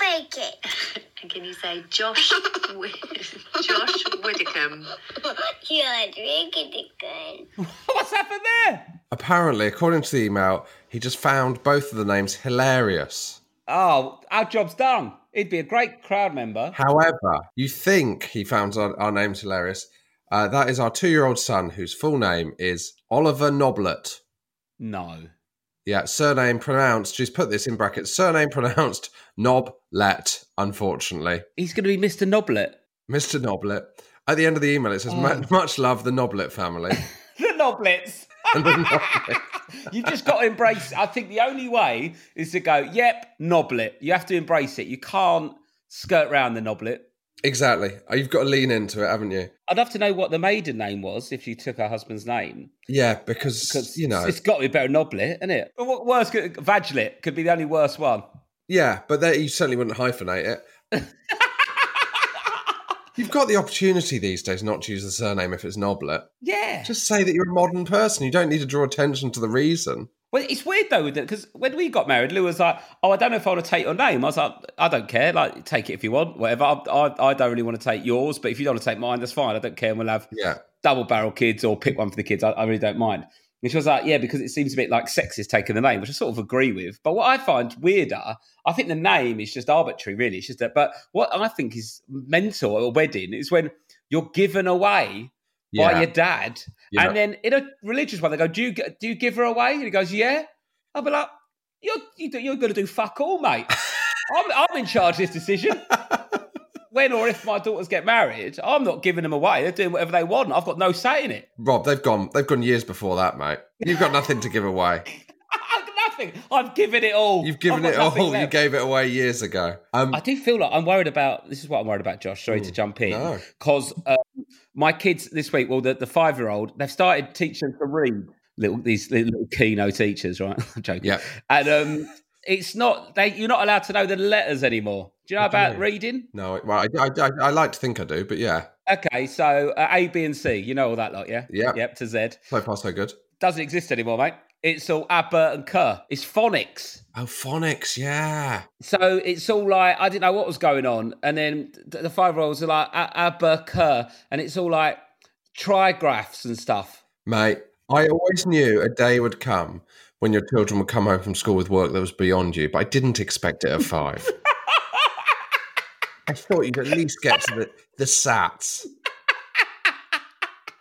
We'll bake it. And can you say Josh Wi- Josh Widdicombe? You're drinking it good. What's happened there? Apparently, according to the email, he just found both of the names hilarious. Oh, our job's done. He'd be a great crowd member. However, you think he found our, our names hilarious. Uh, that is our two year old son, whose full name is Oliver Noblet. No. Yeah, surname pronounced, just put this in brackets, surname pronounced Noblet, unfortunately. He's going to be Mr. Noblet. Mr. Noblet. At the end of the email, it says, oh. "Mu- much love, the Noblet family. The Noblets. The Noblet- You've just got to embrace I think the only way is to go, yep, Noblet. You have to embrace it. You can't skirt round the Noblet. Exactly. Uh, You've got to lean into it, haven't you? I'd love to know what the maiden name was if you took her husband's name. Yeah, because, Because you know, it's got to be better Noblet, isn't it? But what worse could Vaglet could be the only worst one. yeah, but there, you certainly wouldn't hyphenate it. You've got the opportunity these days not to use the surname if it's Noblet. Yeah. Just say that you're a modern person. You don't need to draw attention to the reason. Well, it's weird though, because when we got married, Lou was like, "Oh, I don't know if I want to take your name." I was like, "I don't care. Like, take it if you want, whatever. I, I, I don't really want to take yours, but if you don't want to take mine, that's fine. I don't care. And we'll have Yeah. double barrel kids or pick one for the kids. I, I really don't mind." And she was like, "Yeah, because it seems a bit like sexist taking the name," which I sort of agree with. But what I find weirder, I think the name is just arbitrary, really. It's just that. But what I think is mental at a wedding is when you're given away by your dad, You and then in a religious one, they go, "Do you do you give her away?" And he goes, "Yeah." I'll be like, "You're you, you're going to do fuck all, mate. I'm I'm in charge of this decision." When or if my daughters get married, I'm not giving them away. They're doing whatever they want. I've got no say in it. Rob, they've gone they've gone years before that, mate. You've got nothing to give away. Nothing. I've given it all. You've given it all. You gave it away years ago. Um I do feel like I'm worried about. This is what I'm worried about, Josh. Sorry to jump in no. because um, my kids this week, well, the, the five year old, they've started teaching to read. Little these little Keno teachers, right? I'm joking. Yeah. and um, it's not they. You're not allowed to know the letters anymore. Do you know What do you about reading? no, well, I, I, I, I like to think I do, but yeah, Okay, so uh, A, B, and C. You know all that lot, yeah? Yeah. Yep. To Z so far so good. doesn't exist anymore, mate. It's all Abba and Kerr. It's phonics. Oh, phonics, yeah. So it's all like I didn't know what was going on, and then the five year olds are like "A- Abba Kerr, and it's all like trigraphs and stuff. Mate, I always knew a day would come when your children would come home from school with work that was beyond you, but I didn't expect it at five. I thought you'd at least get to the, the SATs.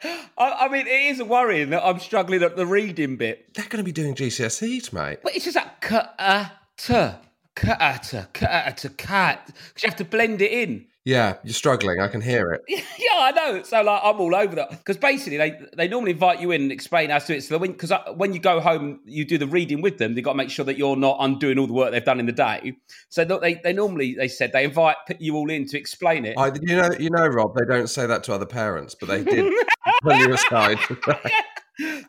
I, I mean, it is worrying that I'm struggling at the reading bit, They're going to be doing GCSEs, mate. but it's just like ka-a-ta, ka-a-ta, ka-a-ta, cat. Because you have to blend it in. Yeah, you're struggling. I can hear it. yeah, I know. So like, I'm all over that because basically they they normally invite you in and explain how to do it. So because uh, when you go home, you do the reading with them. They have got to make sure that you're not undoing all the work they've done in the day. So they they normally they said they invite you all in to explain it. I, you know, you know, Rob. They don't say that to other parents, but they did pull you aside.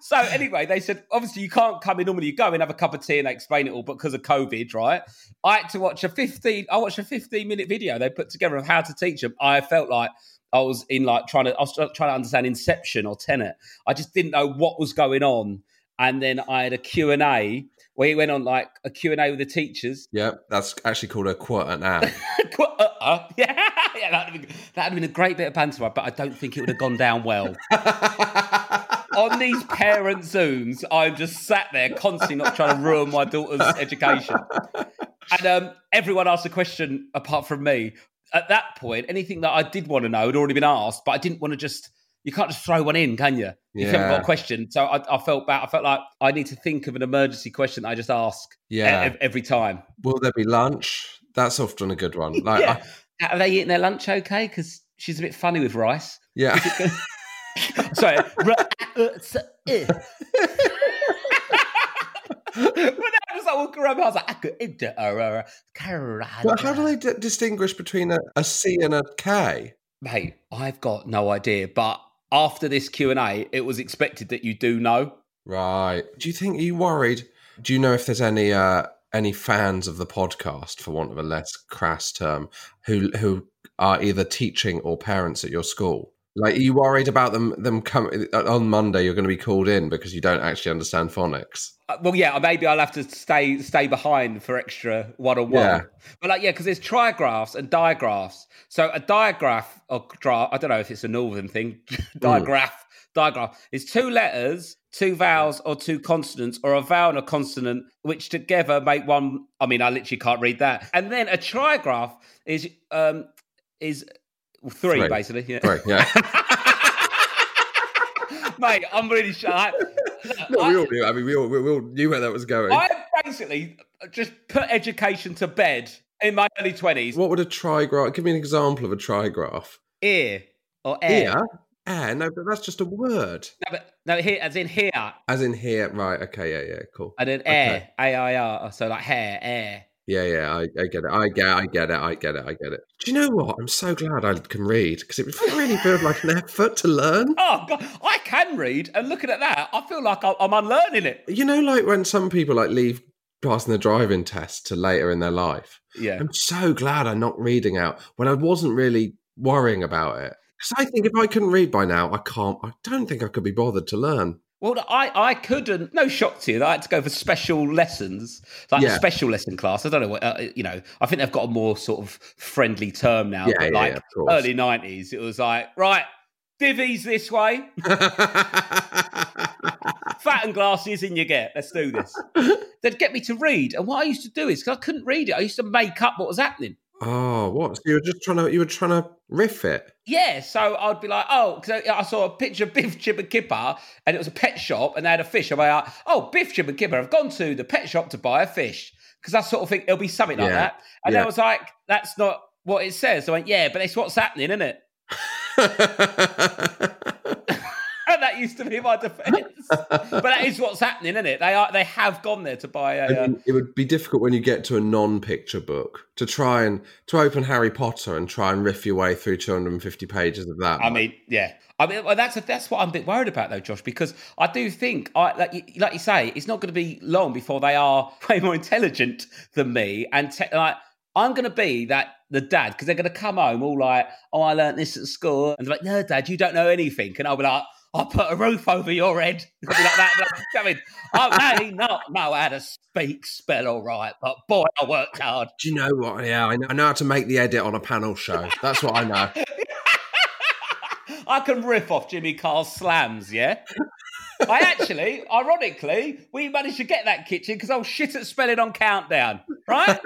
so anyway, they said obviously you can't come in. Normally you go and have a cup of tea and they explain it all, but because of COVID, right? I had to watch a fifteen. I watched a fifteen minute video they put together of how to teach them. I felt like I was in like trying to. I was trying to understand Inception or Tenet. I just didn't know what was going on. And then I had a Q and A where he went on like a Q and A with the teachers. Yeah, that's actually called a quote and ad. uh-uh. Yeah, yeah, that'd have, been, that'd have been a great bit of banter, but I don't think it would have gone down well on these parent Zooms, I'm just sat there constantly not trying to ruin my daughter's education. And um, everyone asked a question apart from me. At that point, anything that I did want to know had already been asked, but I didn't want to just. You can't just throw one in, can you? If you haven't got a question. So I, I, felt bad. I felt like I need to think of an emergency question that I just ask. Yeah. every time. Will there be lunch? That's often a good one. Like, yeah. I, Are they eating their lunch okay? Because she's a bit funny with rice. Yeah. Sorry. when I was like walking around, I was like, I could enter a But how do they d- distinguish between a, a C and a K? Mate, I've got no idea. But after this Q and A, it was expected that you do know. Right. Do you think are you worried? Do you know if there's any uh, any fans of the podcast, for want of a less crass term, who who are either teaching or parents at your school? Like, are you worried about them them coming on Monday? You're going to be called in because you don't actually understand phonics. Uh, well, yeah, maybe I'll have to stay stay behind for extra one on one. But like, yeah, because there's trigraphs and digraphs. So a digraph or dra- I don't know if it's a northern thing. digraph, mm. digraph is two letters, two vowels, or two consonants, or a vowel and a consonant, which together make one. I mean, I literally can't read that. And then a trigraph is um is three, three, basically. Yeah. Three, yeah. Mate, I'm really shy. no, we all knew. I mean, we all, we all knew where that was going. I basically just put education to bed in my early 20s. What would a trigraph? Give me an example of a trigraph. Ear or air. Ear? Air? No, but that's just a word. No, but no, here, as in here. As in here, right? Okay, yeah, yeah, cool. And then air, A I R. So like hair, air. Yeah, yeah, I, I, get it. I get, I get it. I get it. I get it. Do you know what? I'm so glad I can read because it really feels like an effort to learn. Oh God, I can read, and looking at that, I feel like I'm unlearning it. You know, like when some people like leave passing the driving test to later in their life. Yeah, I'm so glad I'm not reading out when I wasn't really worrying about it. Because I think if I couldn't read by now, I can't. I don't think I could be bothered to learn. Well, I, I couldn't. No shock to you. I had to go for special lessons, like yeah. a special lesson class. I don't know what uh, you know. I think they've got a more sort of friendly term now. Yeah, but like yeah, early nineties, it was like right, divvies this way, fat and glasses in you get. Let's do this. They'd get me to read, and what I used to do is because I couldn't read it, I used to make up what was happening. Oh, what? So you were just trying to you were trying to riff it. Yeah, so I'd be like, oh, because I, saw a picture of Biff, Chip, and Kipper, and it was a pet shop, and they had a fish. I'm like, oh, Biff, Chip, and Kipper have gone to the pet shop to buy a fish because I sort of think it'll be something like yeah. that. And yeah. I was like, that's not what it says. I went, yeah, but it's what's happening, isn't it? that used to be my defence. but that is what's happening, isn't it? They are they have gone there to buy a. I mean, uh, it would be difficult when you get to a non-picture book to try and to open Harry Potter and try and riff your way through 250 pages of that. I mean, yeah. I mean, well, that's a, that's what I'm a bit worried about, though, Josh, because I do think, I like you, like you say, it's not going to be long before they are way more intelligent than me, and te- like I'm going to be that the dad because they're going to come home all like, "Oh, I learned this at school," and they're like, "No, Dad, you don't know anything," and I'll be like, I'll put a roof over your head. like that. I mean, I may not know how to speak spell all right, but boy, I worked hard. Do you know what? Yeah, I know, I know how to make the edit on a panel show. That's what I know. I can riff off Jimmy Carr's slams, yeah? I actually, ironically, we managed to get that kitchen because I was shit at spelling on Countdown, right?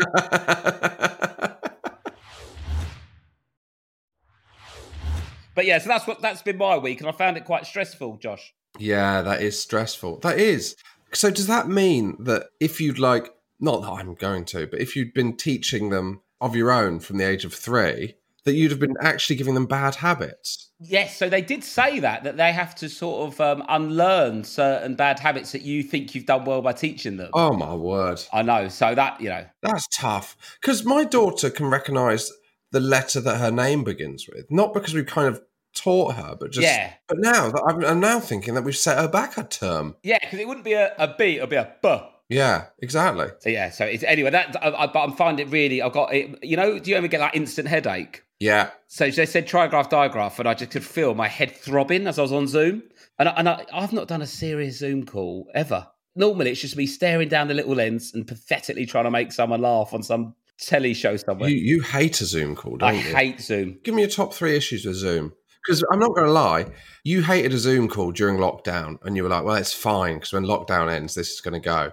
But yeah, so that's what that's been my week, and I found it quite stressful, Josh. Yeah, that is stressful. That is. So does that mean that if you'd like, not that I'm going to, but if you'd been teaching them of your own from the age of three, that you'd have been actually giving them bad habits. Yes, so they did say that that they have to sort of um, unlearn certain bad habits that you think you've done well by teaching them. Oh my word. I know. So that you know, That's tough. Because my daughter can recognise the letter that her name begins with, not because we've kind of taught her, but just. Yeah. But now that I'm, I'm now thinking that we've set her back a term. yeah, because it wouldn't be a, a B, it'd be a B. Yeah, exactly. So yeah, so it's anyway. That I, I, but I'm finding it really. I've got it. You know, do you ever get that instant headache? Yeah. So they said trigraph digraph, and I just could feel my head throbbing as I was on Zoom. And, I, and I, I've not done a serious Zoom call ever. Normally, it's just me staring down the little lens and pathetically trying to make someone laugh on some telly show somewhere. You you hate a Zoom call, don't I you? I hate Zoom. Give me your top three issues with Zoom. Because I'm not going to lie, you hated a Zoom call during lockdown, and you were like, "Well, it's fine because when lockdown ends, this is going to go."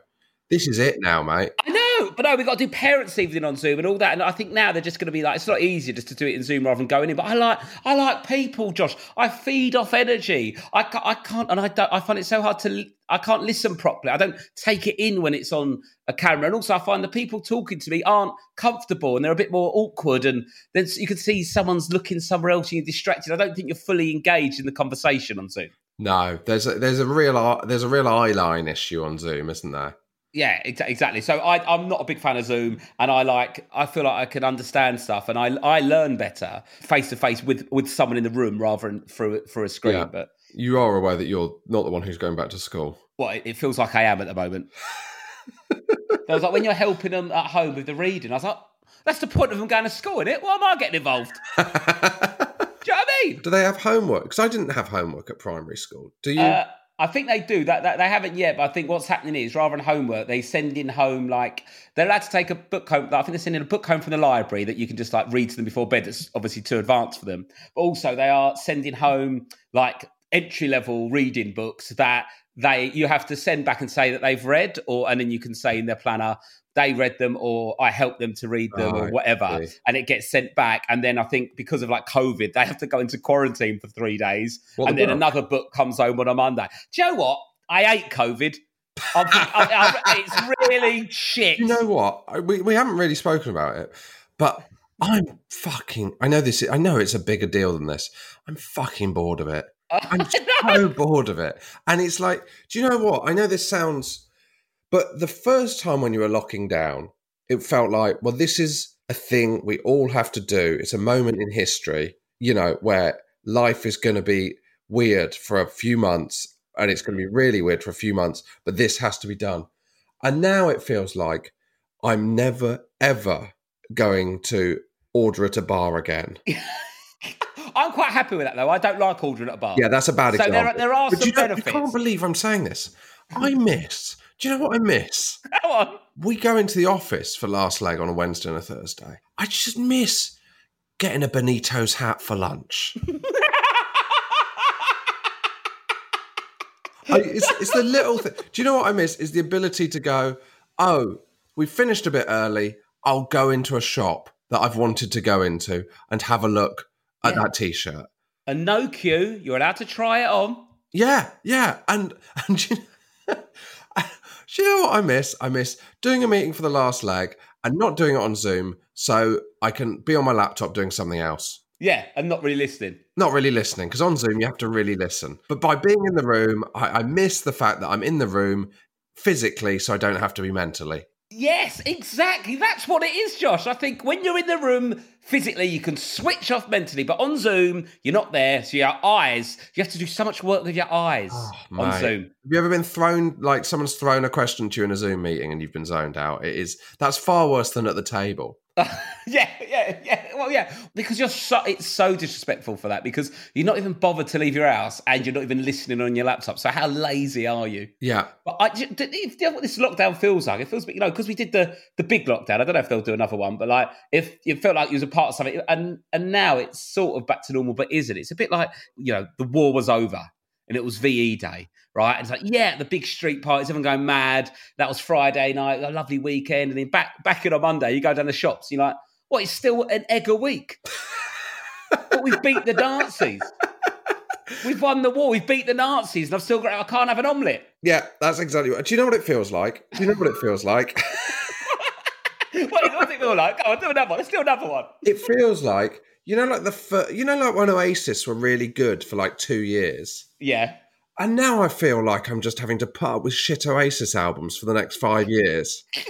This is it now, mate. I know, but no, we've got to do parents' evening on Zoom and all that. And I think now they're just going to be like, it's a lot easier just to do it in Zoom rather than going in. But I like, I like people, Josh. I feed off energy. I, ca- I can't, and I don't. I find it so hard to. I can't listen properly. I don't take it in when it's on a camera. And also, I find the people talking to me aren't comfortable and they're a bit more awkward. And then you can see someone's looking somewhere else and you're distracted. I don't think you're fully engaged in the conversation on Zoom. No, there's a, there's a real there's a real eye line issue on Zoom, isn't there? Yeah, exa- exactly. So I, I'm not a big fan of Zoom, and I like I feel like I can understand stuff, and I I learn better face to face with with someone in the room rather than through through a screen. Yeah. But You are aware that you're not the one who's going back to school. well, it, it feels like I am at the moment. I was like, when you're helping them at home with the reading, I was like, that's the point of them going to school, isn't it? Why am I getting involved? Do you know what I mean? Do they have homework? Because I didn't have homework at primary school. Do you? Uh, I think they do. That, that they haven't yet, but I think what's happening is rather than homework, they send in home like they're allowed to take a book home. I think they're sending a book home from the library that you can just like read to them before bed. That's obviously too advanced for them. But also they are sending home like entry level reading books that they you have to send back and say that they've read, or and then you can say in their planner they read them or I helped them to read them Oh, or whatever, and it gets sent back. And then I think because of like COVID, they have to go into quarantine for three days, What, and the then book? another book comes home on a Monday. Do you know what? I hate COVID. I, I, it's really shit. you know what? We we haven't really spoken about it, but I'm fucking. I know this. Is, I know it's a bigger deal than this. I'm fucking bored of it. I'm so bored of it. And it's like, do you know what? I know this sounds, but the first time when you were locking down, it felt like, well, this is a thing we all have to do. It's a moment in history, you know, where life is going to be weird for a few months and it's going to be really weird for a few months, but this has to be done. And now it feels like I'm never, ever going to order at a bar again. I'm quite happy with that though. I don't like ordering at a bar. Yeah, that's a bad So there example. are- there are But some you, know, you can't believe I'm saying this. I miss. Do you know what I miss? Go on. We go into the office for last leg on a Wednesday and a Thursday. I just miss getting a Benito's hat for lunch. I, it's, it's the little thing. Do you know what I miss? Is the ability to go, oh, we finished a bit early. I'll go into a shop that I've wanted to go into and have a look at that t shirt. And no queue. You're allowed to try it on. Yeah, yeah, and and you, do you know what I miss? I miss doing a meeting for the last leg and not doing it on Zoom, so I can be on my laptop doing something else. Yeah, and not really listening. Not really listening because on Zoom you have to really listen. But by being in the room, I, I miss the fact that I'm in the room physically, so I don't have to be mentally. Yes, exactly. That's what it is, Josh. I think when you're in the room physically, you can switch off mentally, but on Zoom, you're not there. So your eyes, you have to do so much work with your eyes ah, on Oh, Mate, Zoom. Have you ever been thrown like someone's thrown a question to you in a Zoom meeting and you've been zoned out? It is that's far worse than at the table. yeah, yeah, yeah. Well, yeah, because you're so it's so disrespectful for that because you're not even bothered to leave your house and you're not even listening on your laptop. So how lazy are you? Yeah, But I, do you do you know what this lockdown feels like? It feels, you know, because we did the the big lockdown. I don't know if they'll do another one, but like, if it felt like you was a part of something, and and now it's sort of back to normal, but isn't? It's a bit like you know, the war was over and it was VE day, right? And it's like, yeah, the big street parties, everyone going mad. That was Friday night, a lovely weekend, and then back back in on Monday, you go down the shops, you're like, what? It's still an egg a week, but we've beat the Nazis. We've won the war. We've beat the Nazis, and I've still got. I can't have an omelette. yeah, that's exactly what. Do you know what it feels like? Do you know what it feels like? what does it feel like? Go on, do another one. Let's do another one. it feels like You know, like the you know, like when Oasis were really good for like two years, Yeah. And now I feel like I'm just having to put up with shit Oasis albums for the next five years.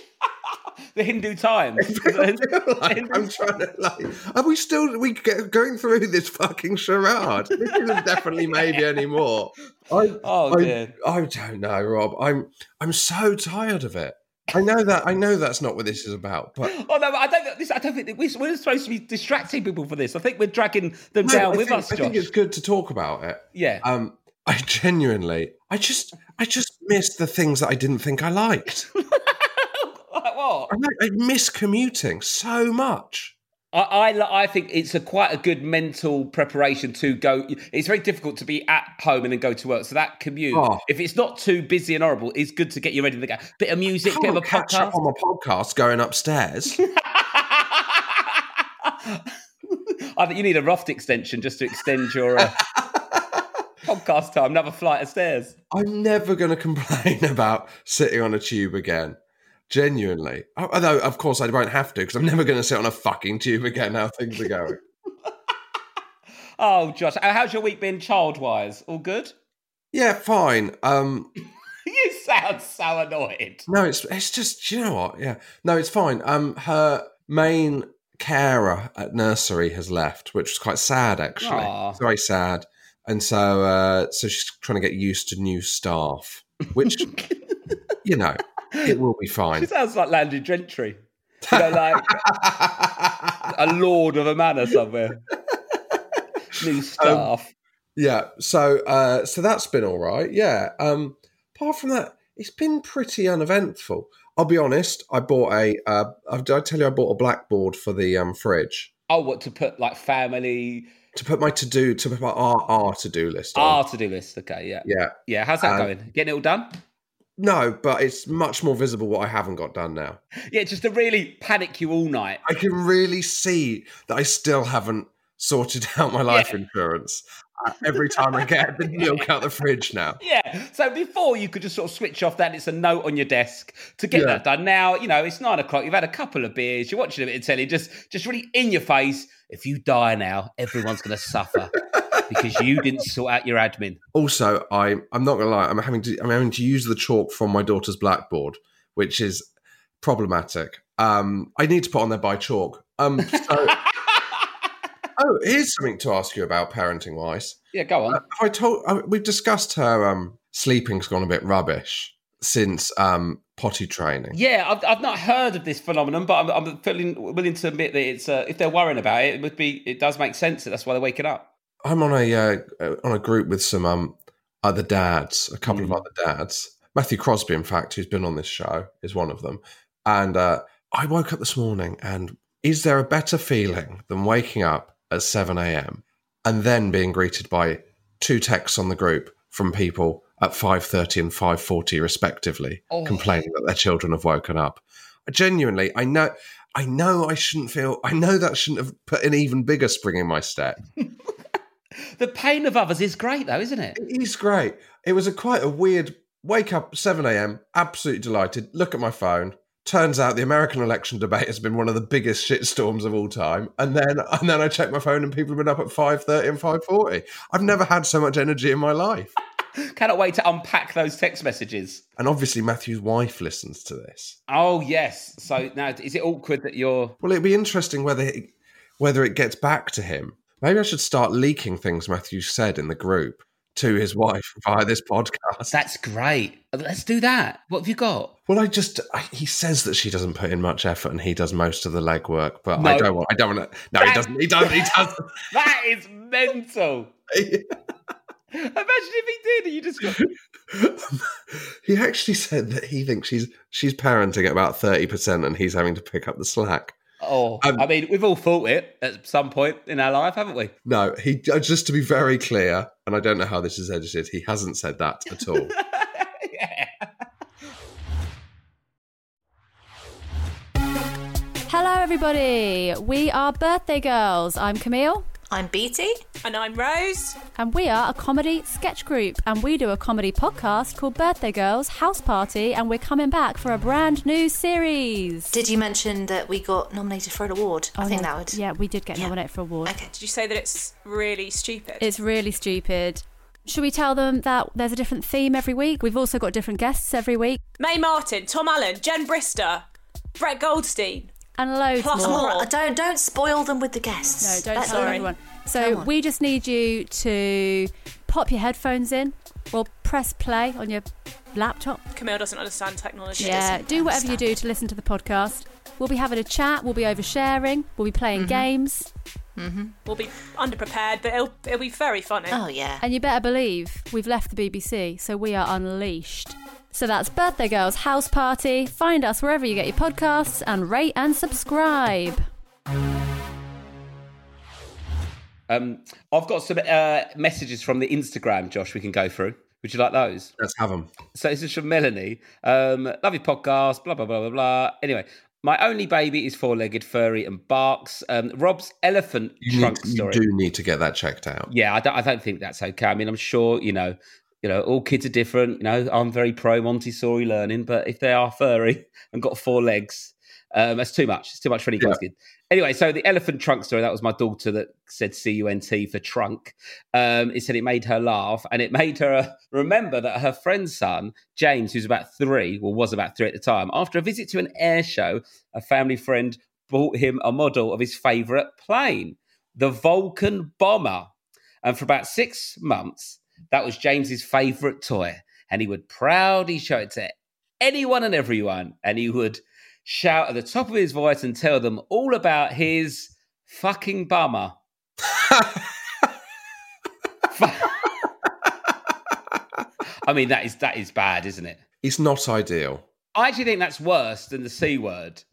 The Hindu Times. Like I'm trying to like. Are we still we going through this fucking charade? This isn't definitely maybe anymore. I, Oh, I, dear. I don't know, Rob. I'm I'm so tired of it. I know that I know that's not what this is about, but Oh no, I don't. This, I don't think we're, we're supposed to be distracting people for this. I think we're dragging them No, down I with think, us, I think it's good to talk about it. Yeah. Um, I genuinely, I just, I just missed the things that I didn't think I liked. like what? I, I miss commuting so much. I, I, I think it's a quite a good mental preparation to go. It's very difficult to be at home and then go to work. So that commute, Oh. if it's not too busy and horrible, is good to get you ready to go. Bit of music, bit of a catch podcast. up on my podcast going upstairs. I think you need a Roft extension just to extend your uh, podcast time. Another flight of stairs. I'm never going to complain about sitting on a tube again. Genuinely. Although, of course, I won't have to because I'm never going to sit on a fucking tube again. How things are going. Oh, Josh, uh, how's your week been child-wise? All good? yeah, fine. Um, You sound so annoyed. No, it's it's just you know what? Yeah, no, it's fine. Um, her main carer at nursery has left, which was quite sad actually. Aw. It's very sad, and so uh, so she's trying to get used to new staff, which you know it will be fine. She sounds like Landry Gentry. You know, like a lord of a manor somewhere. New staff. yeah, so uh, so that's been all right. Yeah. Um, apart from that, it's been pretty uneventful. I'll be honest. I bought a. Uh, did I tell you I bought a blackboard for the um, fridge? oh, what to put like family to put my to do to put my R R to do list on. R to do list. Okay, yeah. Yeah. Yeah, how's that Um, going? Getting it all done? No, but it's much more visible what I haven't got done now. Yeah, just to really panic you all night. I can really see that I still haven't sorted out my life Yeah. insurance every time I get the milk out the fridge now. Yeah. So before you could just sort of switch off that, it's a note on your desk to get Yeah. that done. Now, you know, it's nine o'clock, you've had a couple of beers, you're watching a bit of telly, just just really in your face. If you die now, everyone's gonna suffer because you didn't sort out your admin. Also, I I'm not gonna lie, I'm having to I'm having to use the chalk from my daughter's blackboard, which is problematic. Um, I need to put on there by chalk. Um, so, oh, here's something to ask you about parenting wise. Yeah, go on. I told uh, we've discussed her um, sleeping's gone a bit rubbish since um, potty training. Yeah, I've, I've not heard of this phenomenon, but I'm, I'm feeling willing to admit that it's uh, if they're worrying about it, it would be it does make sense that that's why they're waking up. I'm on a uh, uh, on a group with some um, other dads, a couple of other dads. Matthew Crosby, in fact, who's been on this show, is one of them. And uh, I woke up this morning, and is there a better feeling than waking up at 7 a.m. and then being greeted by two texts on the group from people at 5:30 and 5:40 respectively, Oh. complaining that their children have woken up? Genuinely, I know. I know I shouldn't feel. I know that shouldn't have put an even bigger spring in my step. The pain of others is great, though, isn't it? It is great. It was a quite a weird wake up 7 a.m. Absolutely delighted. Look at my phone. Turns out the American election debate has been one of the biggest shitstorms of all time. And then and then I check my phone and people have been up at 5:30 and 5:40. I've never had so much energy in my life. Cannot wait to unpack those text messages. And obviously Matthew's wife listens to this. Oh yes. So now, is it awkward that you're? Well, it'd be interesting whether it, whether it gets back to him. Maybe I should start leaking things Matthew said in the group to his wife via this podcast. That's great. Let's do that. What have you got? Well, I just I, he says that she doesn't put in much effort and he does most of the legwork, but No. I don't want. I don't want to. No, he doesn't. He doesn't. He doesn't. That is mental. Imagine if he did. You just got. he actually said that he thinks she's she's parenting at about thirty percent and he's having to pick up the slack. Oh, Um, I mean, we've all thought it at some point in our life, haven't we? No, he uh, just to be very clear, and I don't know how this is edited. He hasn't said that at all. yeah. Hello, everybody. We are Birthday Girls. I'm Camille. I'm Beattie. And I'm Rose. And we are a comedy sketch group, and we do a comedy podcast called Birthday Girls House Party, and we're coming back for a brand new series. Did you mention that we got nominated for an award? I Oh, think yeah. that would. Yeah, we did get nominated for an award. Okay. Did you say that it's really stupid? It's really stupid. Should we tell them that there's a different theme every week? We've also got different guests every week, Mae Martin, Tom Allen, Jen Brister, Brett Goldstein. And loads Plus more. more. Don't don't spoil them with the guests. No, don't That's tell all right. everyone. So we just need you to pop your headphones in or press play on your laptop. Camille doesn't understand technology. Yeah, do whatever you do to listen to the podcast. We'll be having a chat. We'll be oversharing. We'll be playing Mm-hmm. games. We'll be underprepared, but it'll, it'll be very funny. Oh yeah. And you better believe we've left the BBC, so we are unleashed. So that's Birthday Girls House Party. Find us wherever you get your podcasts and rate and subscribe. Um, I've got some uh, messages from the Instagram, Josh. We can go through. Would you like those? Let's have them. So this is from Melanie. Um, love your podcast. Blah blah blah blah blah. Anyway, my only baby is four-legged, furry, and barks. Um, Rob's elephant You, trunk need, you do need to get that checked out. Yeah, I don't, I don't think that's okay. I mean, I'm sure you know, you know, all kids are different. You know, I'm very pro Montessori learning, but if they are furry and got four legs, um, that's too much. It's too much for any Yeah. kid. Anyway, so the elephant trunk story. That was my daughter that said C U N T for trunk. Um, it said it made her laugh, and it made her remember that her friend's son James, who's about three, well, was about three at the time, after a visit to an air show, a family friend bought him a model of his favourite plane, the Vulcan bomber. And for about six months, that was James's favourite toy. And he would proudly show it to anyone and everyone. And he would shout at the top of his voice and tell them all about his fucking bummer. I mean, that is that is bad, isn't it? It's not ideal. I actually think that's worse than the C word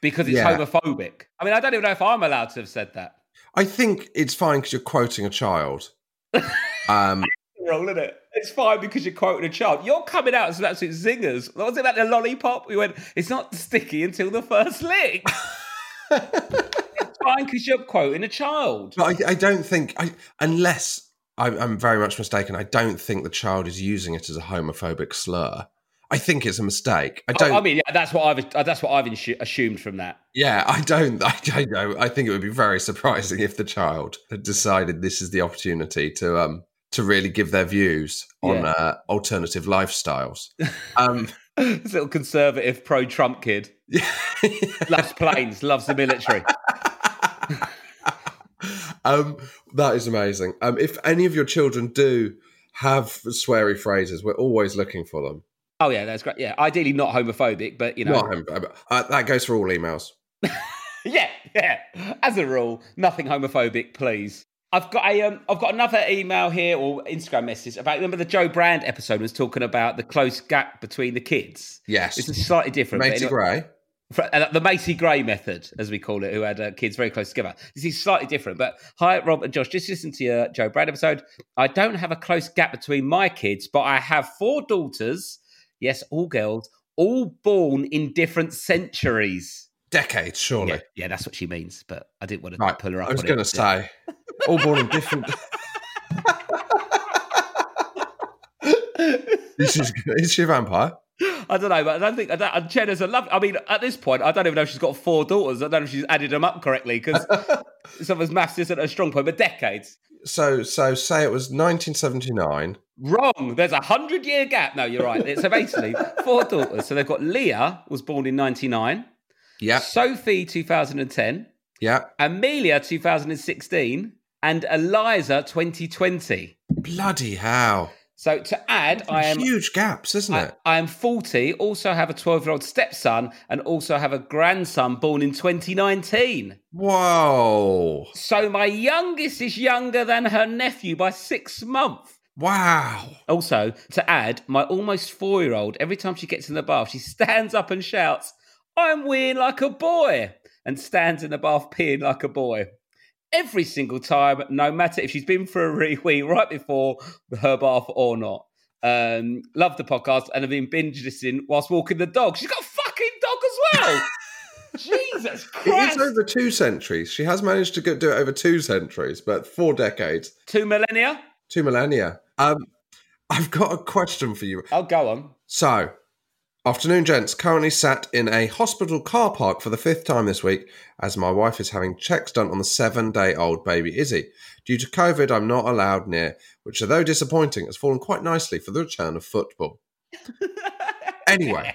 because it's Yeah. homophobic. I mean, I don't even know if I'm allowed to have said that. I think it's fine because you're quoting a child. Um, wrong, isn't it? It's fine because you're quoting a child. You're coming out as some absolute zingers. What was it about the lollipop? We went, it's not sticky until the first lick. it's fine because you're quoting a child. but I, I don't think, I, unless I'm, I'm very much mistaken, I don't think the child is using it as a homophobic slur. I think it's a mistake. I don't. I, I mean, yeah, that's what I've uh, that's what I've insu- assumed from that. yeah, I don't. I don't know. I think it would be very surprising if the child had decided this is the opportunity to um to really give their views on Yeah. uh, alternative lifestyles. Um, this little conservative pro-Trump kid loves planes, loves the military. um, that is amazing. Um, if any of your children do have sweary phrases, we're always looking for them. Oh yeah, that's great. Yeah, ideally not homophobic, but you know, uh, that goes for all emails. yeah, yeah. As a rule, nothing homophobic, please. I've got a, um, I've got another email here or Instagram message about. Remember the Jo Brand episode was talking about the close gap between the kids. Yes, This is slightly different. anyway- Gray. uh, the Macy Gray method, as we call it, who had uh, kids very close together. This is slightly different. But hi, Rob and Josh. Just listen to your Jo Brand episode. I don't have a close gap between my kids, but I have four daughters. Yes, all girls, all born in different centuries. Decades, surely. Yeah, yeah, that's what she means. But I didn't want to Right. pull her up. I was going to say, all born in different. is, she, is she a vampire? I don't know, but I don't think I don't, and Jenna's a love. I mean, at this point, I don't even know if she's got four daughters. I don't know if she's added them up correctly because some of us maths isn't a strong point. But decades, So, so say it was 1979. Wrong. There's a hundred year gap. No, you're right. So basically, four daughters. So they've got Leah was born in '99. Yeah, Sophie 2010. yeah. Amelia 2016, and Eliza 2020. Bloody hell! So to add, I am huge gaps, isn't I, it? I am 40. Also have a 12 year old stepson, and also have a grandson born in 2019. Whoa! So my youngest is younger than her nephew by six months. Wow! Also, to add, my almost four year old, every time she gets in the bath, she stands up and shouts, I'm weeing like a boy, and stands in the bath peeing like a boy. Every single time, no matter if she's been for a re wee right before her bath or not. Um, love the podcast and have been binge listening whilst walking the dog. She's got a fucking dog as well. Jesus It Christ! is over two centuries. She has managed to do it over two centuries, but four decades, Two millennia. two millennia. Um, I've got a question for you. I'll go on. So, afternoon, gents. Currently sat in a hospital car park for the fifth time this week as my wife is having checks done on the seven day old baby Izzy. Due to COVID, I'm not allowed near, which, although disappointing, has fallen quite nicely for the return of football. anyway,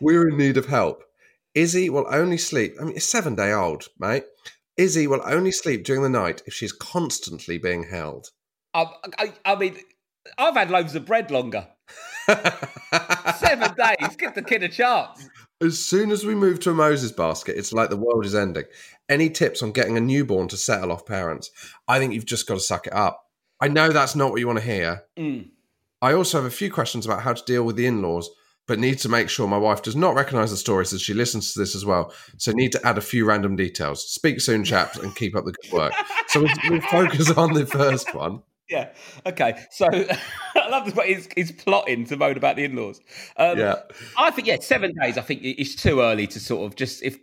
we're in need of help. Izzy will only sleep, I mean, it's seven day old, mate. Izzy will only sleep during the night if she's constantly being held. I, I, I mean, I've had loaves of bread longer. Seven days. Give the kid a chance. As soon as we move to a Moses basket, it's like the world is ending. Any tips on getting a newborn to settle off parents? I think you've just got to suck it up. I know that's not what you want to hear. Mm. I also have a few questions about how to deal with the in laws, but need to make sure my wife does not recognize the stories as she listens to this as well. So need to add a few random details. Speak soon, chaps, and keep up the good work. So we'll, we'll focus on the first one. Yeah. Okay. So I love this. But he's, he's plotting to moan about the in-laws. Um, Yeah. I think yeah, seven days. I think it's too early to sort of just if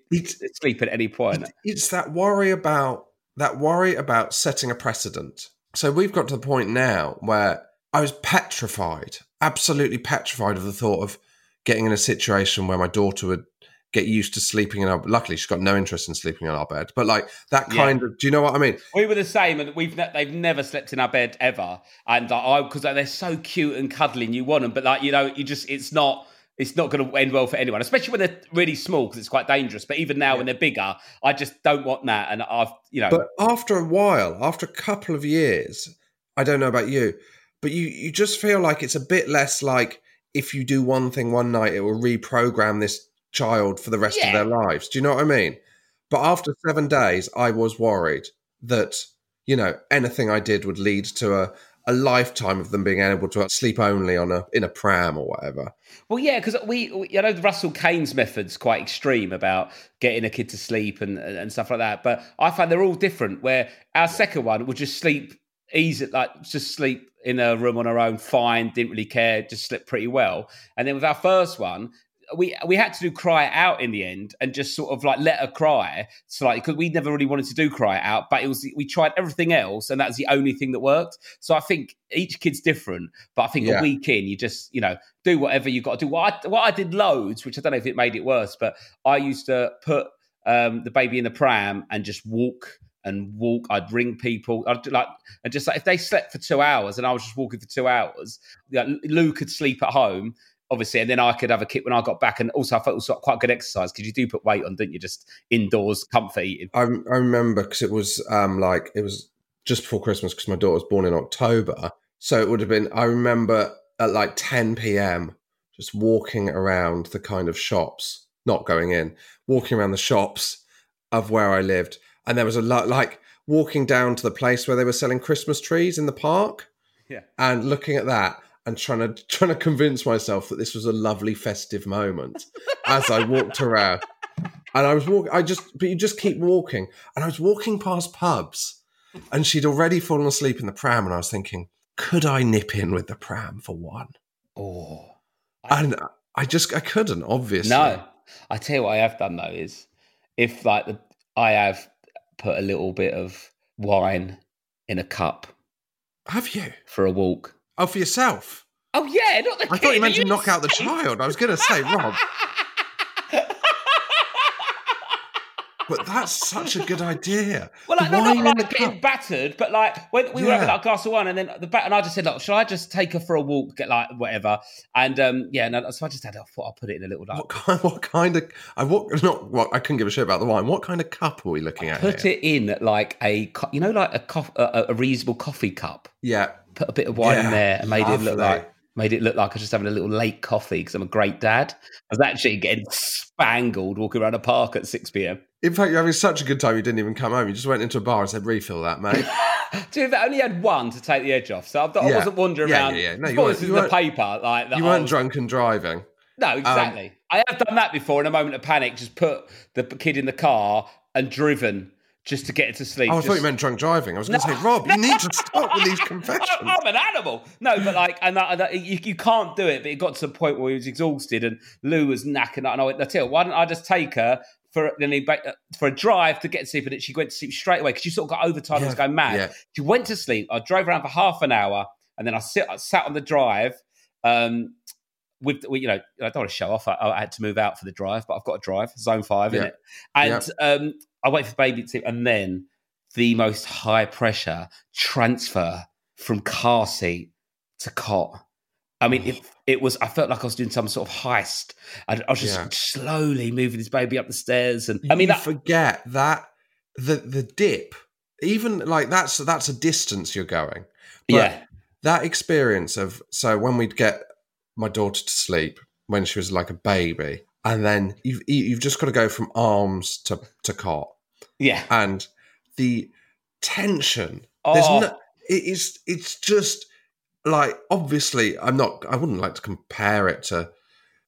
sleep at any point. it's that worry about that worry about setting a precedent. So we've got to the point now where I was petrified, absolutely petrified of the thought of getting in a situation where my daughter would get used to sleeping in our. Luckily, she's got no interest in sleeping in our bed, but like that Yeah. kind of. Do you know what I mean? We were the same, and we've ne- they've never slept in our bed ever. And I because they're so cute and cuddly, and you want them, but like you know, you just it's not. It's not going to end well for anyone, especially when they're really small because it's quite dangerous. But even now, when they're bigger, I just don't want that. And I've, you know, But after a while, after a couple of years, I don't know about you, but you you just feel like it's a bit less like if you do one thing one night, it will reprogram this child for the rest Yeah. of their lives. Do you know what I mean? But after seven days, I was worried that you know anything I did would lead to a a lifetime of them being able to sleep only on a in a pram or whatever. Well, yeah, because we, we- you know, Russell Kane's method's quite extreme about getting a kid to sleep and and stuff like that. But I find they're all different. Where our second one would just sleep easy, like just sleep in a room on her own, fine, didn't really care, just slept pretty well. And then with our first one. We we had to do cry it out in the end and just sort of like let her cry slightly because we never really wanted to do cry it out, but it was we tried everything else and that's the only thing that worked. So I think each kid's different, but I think Yeah. a week in you just you know do whatever you've got to do. What I, what I did loads, which I don't know if it made it worse, but I used to put um, the baby in the pram and just walk and walk. I'd ring people. I'd like and just like if they slept for two hours and I was just walking for two hours, like, Lou could sleep at home. Obviously, and then I could have a kick when I got back, and also I felt it was quite good exercise because you do put weight on, don't you? Just indoors, comfort eating. I, I remember because it was um like it was just before Christmas because my daughter was born in October, so it would have been. I remember at like 10 p.m. just walking around the kind of shops, not going in, walking around the shops of where I lived, and there was a lot like walking down to the place where they were selling Christmas trees in the park, Yeah. and looking at that and trying to trying to convince myself that this was a lovely festive moment as I walked around. And I was walking, I just, but you just keep walking. And I was walking past pubs and she'd already fallen asleep in the pram. And I was thinking, could I nip in with the pram for one? Oh, And I just, I couldn't, obviously. No, I tell you what I have done though is if like the I have put a little bit of wine in a cup Have you? for a walk. Oh, for yourself? Oh yeah, not the I thought you meant to knock out the child. I was going to say, Rob. But that's such a good idea. Well, like, The not, wine not in the like getting cup. battered, but like when we were having Yeah. like a glass of wine, and then the bat, and I just said, "Look, should I just take her for a walk, get like whatever?" And um, yeah, no, so I just had, I thought I'll put it in a little like What kind, what kind of, I what, not what, I couldn't give a shit about the wine. What kind of cup are we looking at put here? it in like a you know like a, cof- a, a reasonable coffee cup. Yeah. Put a bit of wine in there and made it look like made it look like I was just having a little late coffee because I'm a great dad. I was actually getting spangled walking around a park at six pm. In fact, you're having such a good time, you didn't even come home. You just went into a bar and said, refill that, mate. Dude, I only had one to take the edge off, so I, I Yeah. wasn't wandering Yeah, around. yeah, yeah. No, you weren't- you the paper, like that you weren't was- drunk and driving. No, um, exactly. I have done that before in a moment of panic. Just put the kid in the car and driven just to get it to sleep. Oh, I just- thought you meant drunk driving. I was going to say, Rob, you need to stop with these confessions. I'm an animal. No, but like, and, and that- you, you can't do it. But it got to the point where he was exhausted, and Lou was knacking. And I went, I tell why don't I just take her for then he for a drive to get to sleep, and she went to sleep straight away because she sort of got overtired and was going mad. yeah. She went to sleep. I drove around for half an hour, and then I sit I sat on the drive. Um, with you know, I don't want to show off. I, I had to move out for the drive, but I've got a drive, zone five, in it. And um, I wait for the baby to and then the most high pressure transfer from car seat to cot. I mean, it, it was. I felt like I was doing some sort of heist. I, I was just Yeah. slowly moving this baby up the stairs, and I mean, you that, forget that the the dip, even like that's that's a distance you're going. But yeah, that experience of so when we'd get my daughter to sleep when she was like a baby, and then you've you've just got to go from arms to to cot, yeah. and the tension. There's Oh. no. It is. It's just like obviously. I'm not. I wouldn't like to compare it to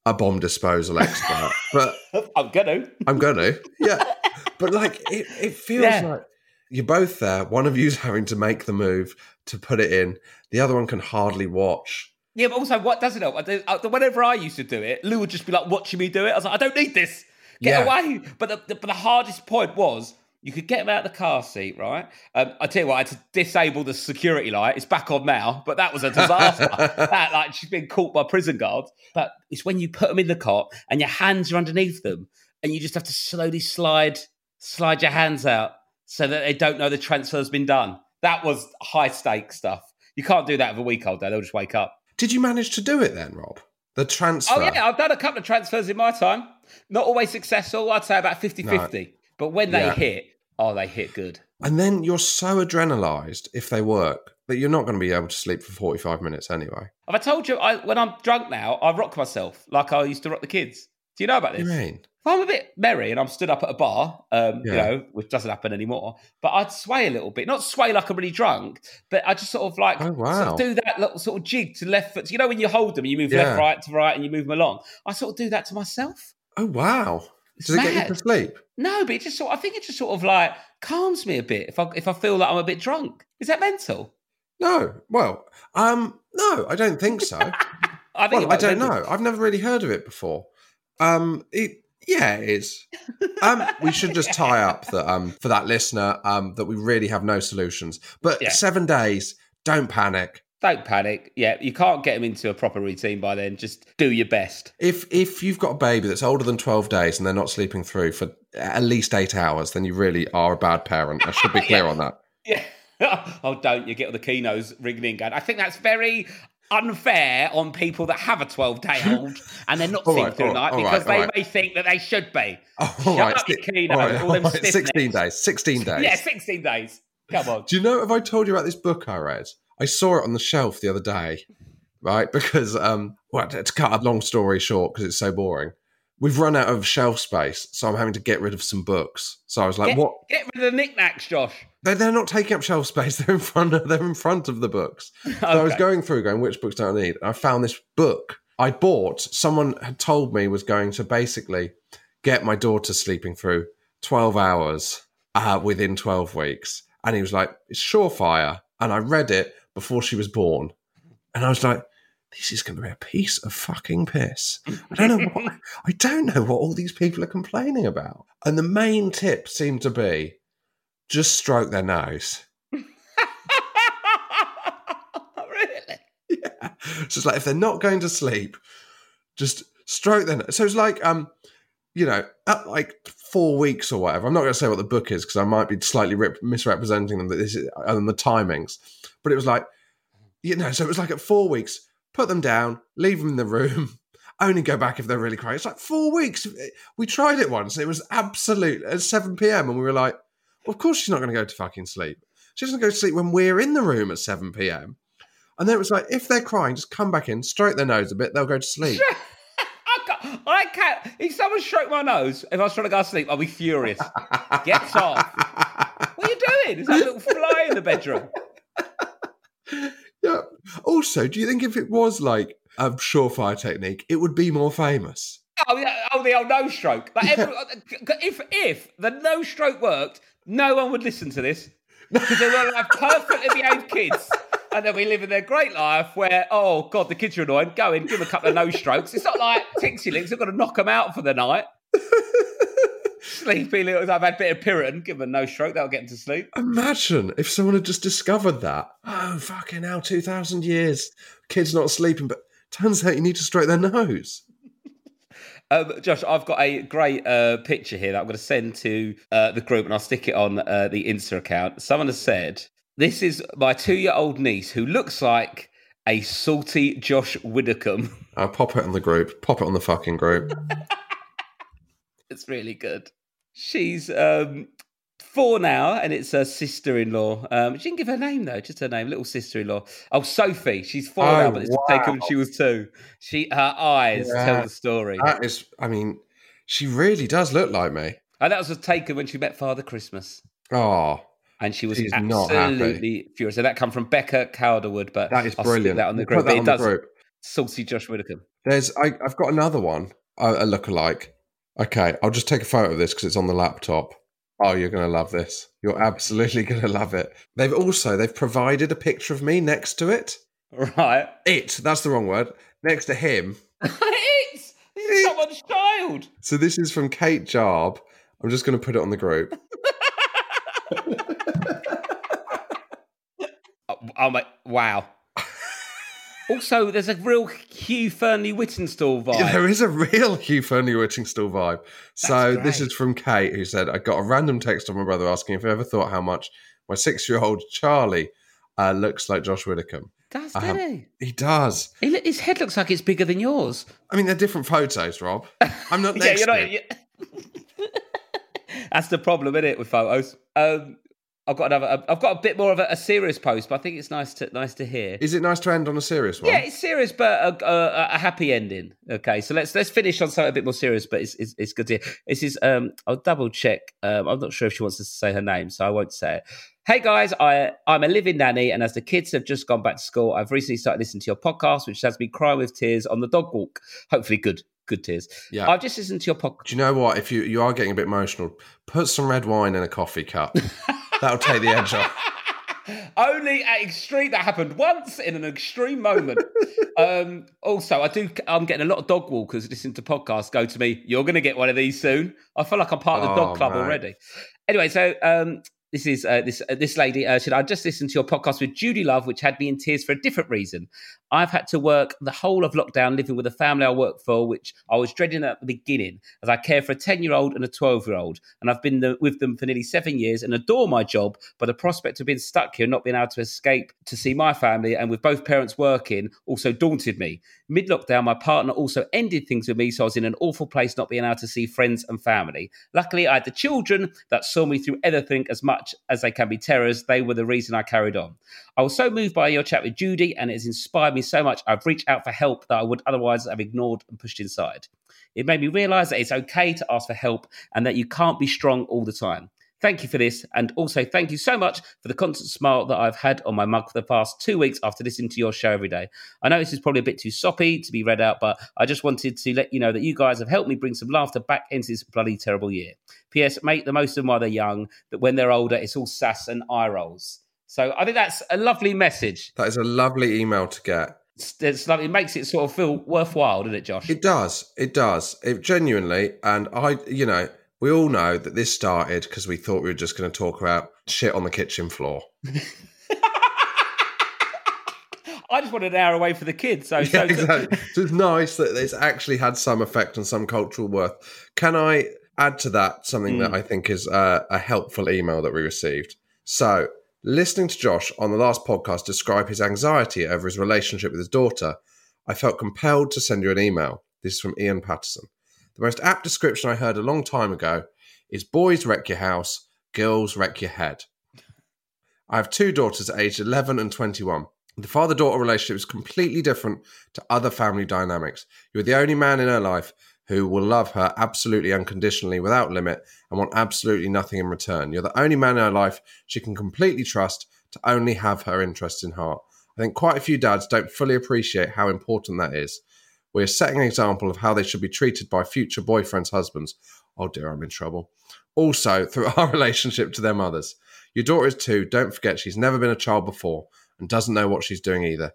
a bomb disposal expert, but I'm gonna. I'm gonna. Yeah. But like it, it feels Yeah. like you're both there. One of you's having to make the move to put it in. The other one can hardly watch. Yeah, but also, what does it help? I- uh, Whenever I used to do it, Lou would just be like watching me do it. I was like, I don't need this. Get Yeah. away. But the, the, but the hardest point was you could get him out of the car seat, right? Um, I tell you what, I had to disable the security light. It's back on now, but that was a disaster. that like she's been caught by prison guards. But it's when you put them in the cot and your hands are underneath them, and you just have to slowly slide slide your hands out so that they don't know the transfer's been done. That was high stakes stuff. You can't do that with a week old though; they'll just wake up. Did you manage to do it then, Rob? The oh, transfer. Oh yeah, I've done a couple of transfers in my time. Not always successful. I'd say about 50-50. But when they Yeah. hit, oh, they hit good. And then you're so adrenalized if they work that you're not going to be able to sleep for 45 minutes anyway. Have I told you? I, when I'm drunk now, I rock myself like I used to rock the kids. Do you know about What do this? you mean? If I'm a bit merry and I'm stood up at a bar, um, you know, which doesn't happen anymore, but I'd sway a little bit. Not sway like I'm really drunk, but I just sort of like Oh, sort of do that little sort of jig to left foot. You know, when you hold them, you move Yeah. left, right to right, and you move them along. I sort of do that to myself. Oh, wow. It's Does it get you to sleep? No, but it just sort. I think it just sort of like calms me a bit if I if I feel that I'm a bit drunk. Is that mental? No. Well, um, no, I don't think so. I think well, I don't know. I've never really heard of it before. Um, it, yeah, it is. Um, we should just tie up that um, for that listener um, that we really have no solutions. But Yeah. seven days, don't panic. Don't panic. Yeah, you can't get them into a proper routine by then. Just do your best. If if you've got a baby that's older than twelve days and they're not sleeping through for at least eight hours, then you really are a bad parent. I should be clear Yeah. on that. Yeah. oh, don't you get all the keynotes ringing in going. I think that's very unfair on people that have a 12 day old and they're not All right, through the night because right, they may think that they should be. Oh, Shut all right, up, keynote, all them all right, stiff sixteen days. Sixteen days. Yeah, 16 days. Come on. Do you know if I told you about this book I read? I saw it on the shelf the other day, right? Because um, well, to cut a long story short, because it's so boring, we've run out of shelf space, so I'm having to get rid of some books. So I was like, Get, "What? get rid of the knickknacks, Josh. They're, not taking up shelf space. They're in front. Of, they're in front of the books." So I was going through, going, "Which books do I need?" And I found this book I bought. Someone had told me was going to basically get my daughter sleeping through 12 hours uh, within 12 weeks. And he was like, it's surefire. And I read it before she was born. And I was like, this is going to be a piece of fucking piss. I don't know what, I don't know what all these people are complaining about. And the main tip seemed to be just stroke their nose. really? Yeah. So it's like if they're not going to sleep, just stroke their nose. So it's like um, you know, at like four weeks or whatever. I'm not going to say what the book is because I might be slightly rep- misrepresenting them. That this is and the timings, but it was like, you know, so it was like at four weeks, put them down, leave them in the room. Only go back if they're really crying. It's like four weeks. We tried it once. It was absolute at 7 p.m. and we were like, of course she's not going to go to fucking sleep. She doesn't go to sleep when we're in the room at 7 p.m. And then it was like, if they're crying, just come back in, stroke their nose a bit, they'll go to sleep. I can't, I can't. If someone stroked my nose, if I was trying to go to sleep, I'll be furious. Get off. What are you doing? Is that a little fly in the bedroom? yeah. Also, do you think if it was like a surefire technique, it would be more famous? Oh, yeah, oh, the old nose stroke. Like every, uh, if if the nose stroke worked, no one would listen to this because they will have perfectly behaved kids, and then we live in their great life. Where oh god, the kids are annoying. Go in, give them a couple of nose strokes. It's not like Tixylix. They've got to knock them out for the night. Sleepy little. I've had a bit of Piriton. Give them a no stroke. That'll get them to sleep. Imagine if someone had just discovered that. Oh, fucking hell, 2,000 years. Kids not sleeping, but turns out you need to stroke their nose. Um, Josh, I've got a great uh, picture here that I'm going to send to uh, the group and I'll stick it on uh, the Insta account. Someone has said, This is my two year old niece who looks like a salty Josh Widdicombe. I'll pop it on the group. Pop it on the fucking group. it's really good. She's um, four now, and it's her sister-in-law. Um, she didn't give her name though, just her name, little sister-in-law. Oh, Sophie. She's four Oh, now, but it's wow. taken when she was two. She, her eyes Yeah. tell the story, That is, I mean, she really does look like me. and that was taken when she met Father Christmas. Oh, and she was absolutely furious. So that come from Becca Calderwood, but that is I'll brilliant. that on the group. Put that But on it the does group. saucy Josh Widdicombe. There's, I, I've got another one, a, a lookalike. Okay, I'll just take a photo of this because it's on the laptop. Oh, you're going to love this. You're absolutely going to love it. They've also they've provided a picture of me next to it. Right. It. That's the wrong word. Next to him. this is someone's child. So this is from Kate Jarb. I'm just going to put it on the group. Oh, oh my! Wow. also, there's a real Hugh Fearnley Whittingstall vibe. Yeah, there is a real Hugh Fearnley Whittingstall vibe. So this is from Kate, who said, "I got a random text from my brother asking if I ever thought how much my six-year-old Charlie uh, looks like Josh Widdicombe. Does Um, he? He does. he? look- His head looks like it's bigger than yours. I mean, they're different photos, Rob. I'm not yeah, next you're not. him. you- That's the problem, isn't it, with photos? Um, I've got another. I've got a bit more of a, a serious post, but I think it's nice to nice to hear. Is it nice to end on a serious one? Yeah, it's serious, but a, a, a happy ending. Okay, so let's let's finish on something a bit more serious, but it's it's, it's good to hear. This is um, I'll double check. Um, I'm not sure if she wants us to say her name, so I won't say it. Hey guys, I I'm a living nanny, and as the kids have just gone back to school, I've recently started listening to your podcast, which has me crying with tears on the dog walk. Hopefully, good good tears. Yeah. I've just listened to your podcast. Do you know what? If you you are getting a bit emotional, put some red wine in a coffee cup. That'll take the edge off. Only at extreme that happened once in an extreme moment. um, also, I do. I'm getting a lot of dog walkers listening to podcasts. Go to me. You're going to get one of these soon. I feel like I'm part of the Oh, dog club mate. already. Anyway, so um, this is uh, this uh, this lady. Uh, said I just listened to your podcast with Judi Love, which had me in tears for a different reason. I've had to work the whole of lockdown living with a family I work for, which I was dreading at the beginning, as I care for a 10 year old and a 12 year old. And I've been the, with them for nearly seven years and adore my job. But the prospect of being stuck here not being able to escape to see my family and with both parents working also daunted me. Mid lockdown, my partner also ended things with me, so I was in an awful place not being able to see friends and family. Luckily, I had the children that saw me through everything as much as they can be terrors. They were the reason I carried on. I was so moved by your chat with Judi, and it has inspired me so much. I've reached out for help that I would otherwise have ignored and pushed inside. It made me realize that it's okay to ask for help and that you can't be strong all the time. Thank you for this. And also, thank you so much for the constant smile that I've had on my mug for the past two weeks after listening to your show every day. I know this is probably a bit too soppy to be read out, but I just wanted to let you know that you guys have helped me bring some laughter back into this bloody terrible year. P.S. Make the most of them while they're young, that when they're older, it's all sass and eye rolls. So I think that's a lovely message. That is a lovely email to get. It's, it's lovely. It makes it sort of feel worthwhile, doesn't it, Josh? It does. It does. It genuinely, and I, you know, we all know that this started because we thought we were just going to talk about shit on the kitchen floor. I just wanted an hour away for the kids. So, Yeah, so exactly. so it's nice that it's actually had some effect and some cultural worth. Can I add to that something that Mm. I think is uh, a helpful email that we received? So, listening to Josh on the last podcast describe his anxiety over his relationship with his daughter, I felt compelled to send you an email. This is from Ian Patterson. The most apt description I heard a long time ago is boys wreck your house, girls wreck your head. I have two daughters aged 11 and 21. The father daughter relationship is completely different to other family dynamics. You're the only man in her life who will love her absolutely unconditionally without limit and want absolutely nothing in return. You're the only man in her life she can completely trust to only have her interests in heart. I think quite a few dads don't fully appreciate how important that is. We're setting an example of how they should be treated by future boyfriends' husbands. Oh dear, I'm in trouble. Also, through our relationship to their mothers. Your daughter is two. Don't forget she's never been a child before and doesn't know what she's doing either.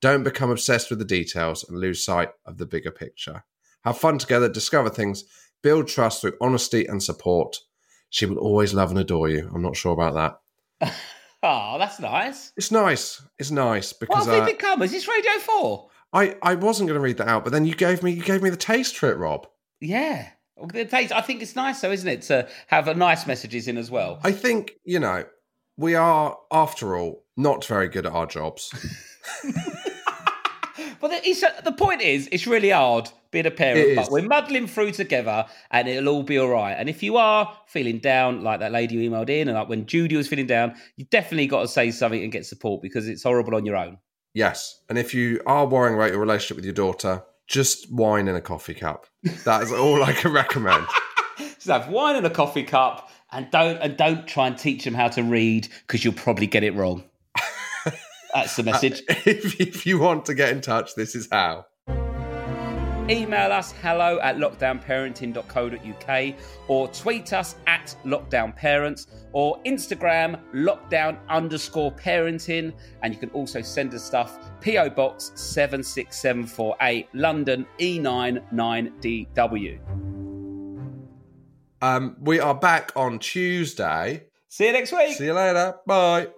Don't become obsessed with the details and lose sight of the bigger picture. Have fun together, discover things, build trust through honesty and support. She will always love and adore you. I'm not sure about that. Oh, that's nice. It's nice. It's nice What because have uh, we become? Is this Radio 4? I, I wasn't going to read that out, but then you gave me you gave me the taste for it, Rob. Yeah. The taste- I think it's nice, though, isn't it, to have a nice messages in as well. I think you know we are, after all, not very good at our jobs. But the, it's, uh, the point is, it's really hard being a parent, but we're muddling through together and it'll all be all right. And if you are feeling down, like that lady who emailed in, and like when Judi was feeling down, you definitely got to say something and get support because it's horrible on your own. Yes, and if you are worrying about your relationship with your daughter, just wine in a coffee cup. That is all I can recommend. Just have wine in a coffee cup and don't and don't try and teach them how to read because you'll probably get it wrong. That's the message. if, if you want to get in touch, this is how. Email us hello at lockdownparenting.co.uk or tweet us at lockdownparents or Instagram lockdown underscore parenting. And you can also send us stuff PO Box 76748 London E E99DW. Um, we are back on Tuesday. See you next week. See you later. Bye.